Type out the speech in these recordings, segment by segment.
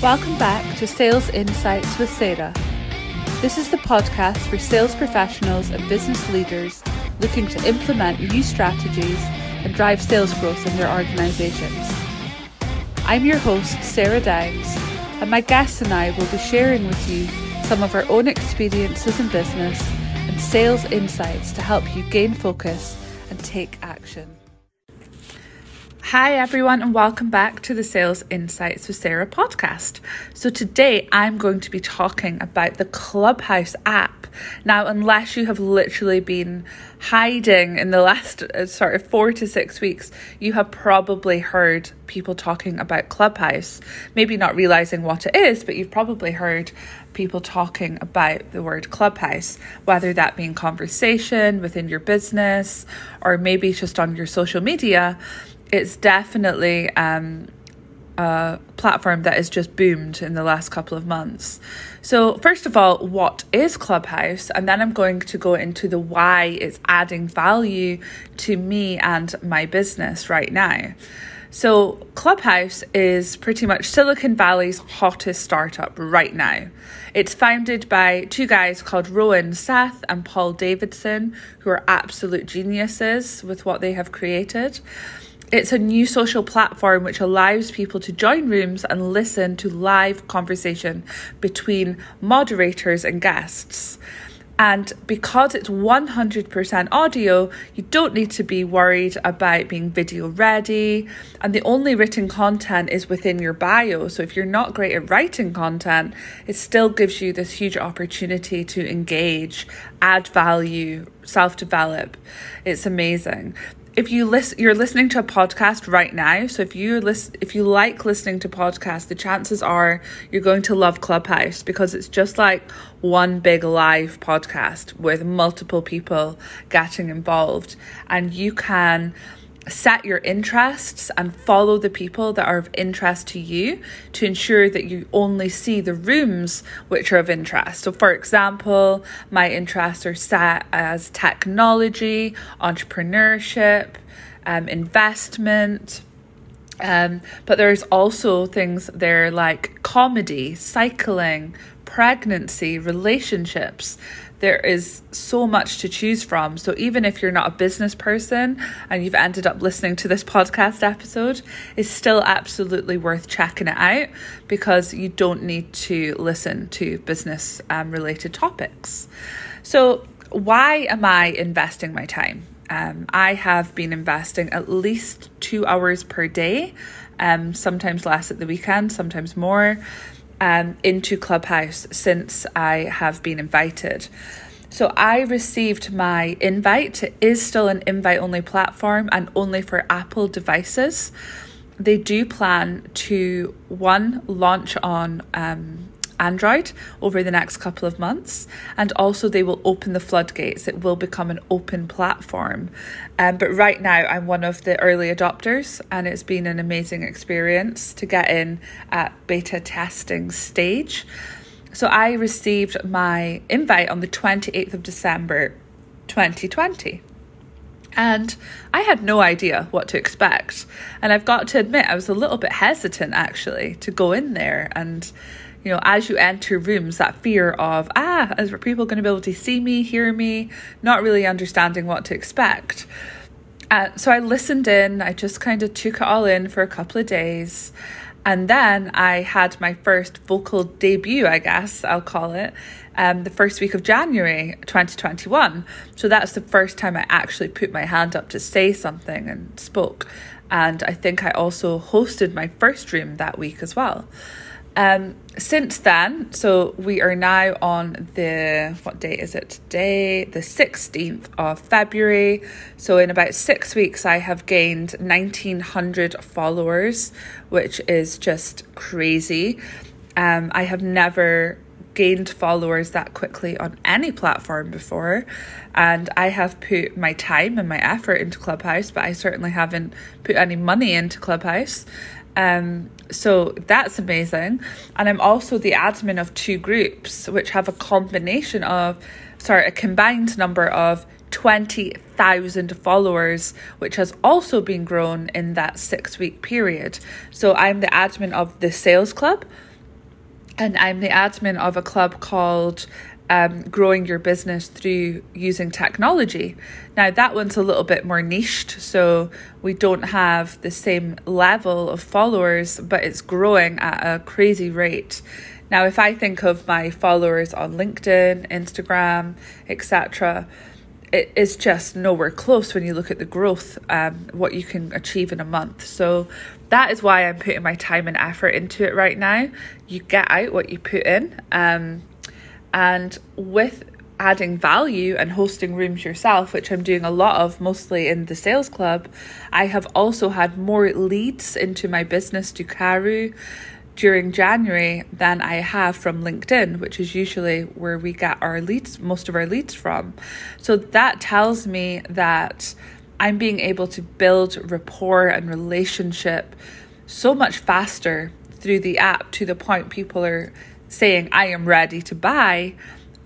Welcome back to Sales Insights with Sarah. This is the podcast for sales professionals and business leaders looking to implement new strategies and drive sales growth in their organizations. I'm your host, Sarah Downs, and my guests and I will be sharing with you some of our own experiences in business and sales insights to help you gain focus and take action. Hi, everyone, and welcome back to the Sales Insights with Sarah podcast. So, today I'm going to be talking about the Clubhouse app. Now, unless you have literally been hiding in the last uh, sort of four to six weeks, you have probably heard people talking about Clubhouse. Maybe not realizing what it is, but you've probably heard people talking about the word clubhouse, whether that be in conversation within your business or maybe just on your social media it's definitely um, a platform that has just boomed in the last couple of months. So, first of all, what is Clubhouse? And then I'm going to go into the why it's adding value to me and my business right now. So, Clubhouse is pretty much Silicon Valley's hottest startup right now. It's founded by two guys called Rohan Seth and Paul Davidson, who are absolute geniuses with what they have created. It's a new social platform which allows people to join rooms and listen to live conversation between moderators and guests. And because it's 100% audio, you don't need to be worried about being video ready. And the only written content is within your bio. So if you're not great at writing content, it still gives you this huge opportunity to engage, add value, self develop. It's amazing if you listen you're listening to a podcast right now so if you listen if you like listening to podcasts the chances are you're going to love clubhouse because it's just like one big live podcast with multiple people getting involved. And you can set your interests and follow the people that are of interest to you to ensure that you only see the rooms which are of interest. So, for example, my interests are set as technology, entrepreneurship, um, investment. Um, but there's also things there like comedy, cycling, pregnancy, relationships there is so much to choose from. So even if you're not a business person and you've ended up listening to this podcast episode, it's still absolutely worth checking it out because you don't need to listen to business um, related topics. So why am I investing my time? Um, I have been investing at least two hours per day, um, sometimes less at the weekend, sometimes more um, into Clubhouse since I have been invited. So I received my invite. It is still an invite only platform and only for Apple devices. They do plan to one launch on um, Android over the next couple of months. And also, they will open the floodgates. It will become an open platform. Um, but right now, I'm one of the early adopters, and it's been an amazing experience to get in at beta testing stage. So, I received my invite on the 28th of December 2020. And I had no idea what to expect. And I've got to admit, I was a little bit hesitant actually to go in there and you know, as you enter rooms, that fear of, ah, is people going to be able to see me, hear me, not really understanding what to expect. Uh, so I listened in, I just kind of took it all in for a couple of days. And then I had my first vocal debut, I guess I'll call it, um, the first week of January 2021. So that's the first time I actually put my hand up to say something and spoke. And I think I also hosted my first room that week as well. Um, since then, so we are now on the what day is it today? The 16th of February. So, in about six weeks, I have gained 1900 followers, which is just crazy. Um, I have never gained followers that quickly on any platform before. And I have put my time and my effort into Clubhouse, but I certainly haven't put any money into Clubhouse. Um, so that's amazing. And I'm also the admin of two groups, which have a combination of, sorry, a combined number of 20,000 followers, which has also been grown in that six week period. So I'm the admin of the sales club, and I'm the admin of a club called um, growing your business through using technology. Now, that one's a little bit more niched, so we don't have the same level of followers, but it's growing at a crazy rate. Now, if I think of my followers on LinkedIn, Instagram, etc., it is just nowhere close when you look at the growth, um, what you can achieve in a month. So that is why I'm putting my time and effort into it right now. You get out what you put in. Um, and with adding value and hosting rooms yourself, which I'm doing a lot of mostly in the sales club, I have also had more leads into my business Dukaru during January than I have from LinkedIn, which is usually where we get our leads, most of our leads from. So that tells me that I'm being able to build rapport and relationship so much faster through the app to the point people are saying, I am ready to buy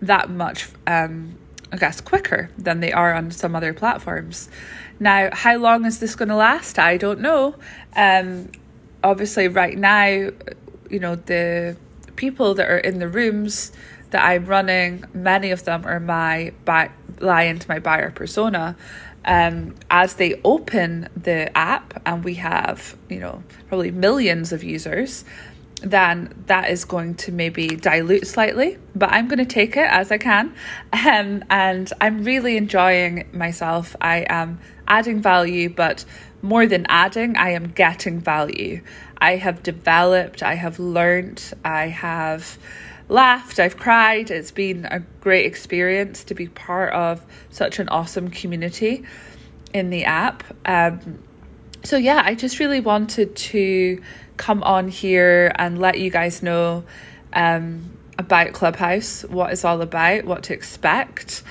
that much, um, I guess, quicker than they are on some other platforms. Now, how long is this going to last? I don't know. Um, obviously, right now, you know, the people that are in the rooms that I'm running, many of them are my buy, lie my buyer persona. Um, as they open the app and we have, you know, probably millions of users, then that is going to maybe dilute slightly, but I'm going to take it as I can. Um, and I'm really enjoying myself. I am adding value, but more than adding, I am getting value. I have developed, I have learned, I have laughed, I've cried. It's been a great experience to be part of such an awesome community in the app. Um, so, yeah, I just really wanted to come on here and let you guys know um, about Clubhouse, what it's all about, what to expect.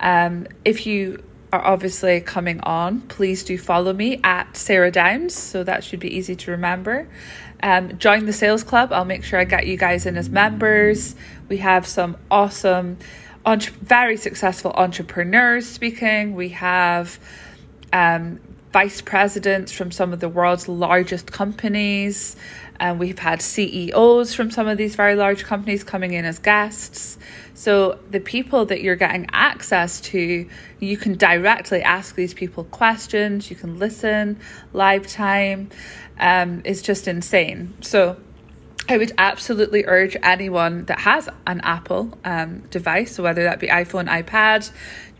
Um, if you are obviously coming on, please do follow me at Sarah Downs. So that should be easy to remember. Um, join the sales club. I'll make sure I get you guys in as members. We have some awesome, entre- very successful entrepreneurs speaking. We have um, vice presidents from some of the world's largest companies. And we've had CEOs from some of these very large companies coming in as guests. So the people that you're getting access to, you can directly ask these people questions, you can listen live time. Um, it's just insane. So I would absolutely urge anyone that has an Apple um, device, whether that be iPhone, iPad,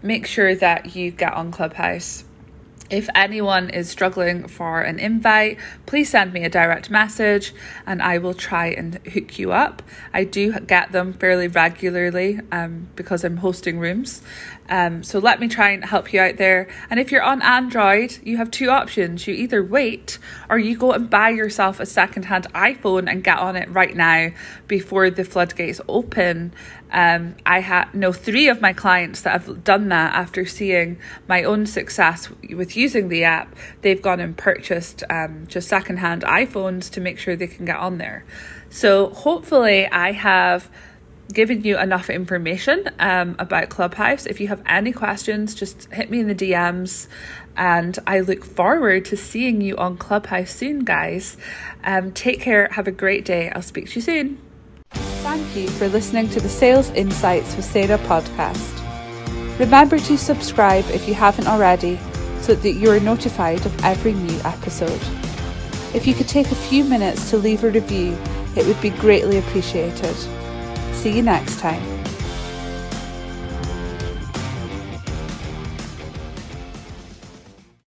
make sure that you get on Clubhouse if anyone is struggling for an invite, please send me a direct message and I will try and hook you up. I do get them fairly regularly um, because I'm hosting rooms. Um, so let me try and help you out there. And if you're on Android, you have two options. You either wait or you go and buy yourself a second-hand iPhone and get on it right now before the floodgates open. Um, I had know three of my clients that have done that after seeing my own success with using the app. They've gone and purchased um, just secondhand iPhones to make sure they can get on there. So hopefully, I have given you enough information um, about Clubhouse. If you have any questions, just hit me in the DMs. And I look forward to seeing you on Clubhouse soon, guys. Um, take care. Have a great day. I'll speak to you soon. Thank you for listening to the Sales Insights with Sarah podcast. Remember to subscribe if you haven't already so that you are notified of every new episode. If you could take a few minutes to leave a review, it would be greatly appreciated. See you next time.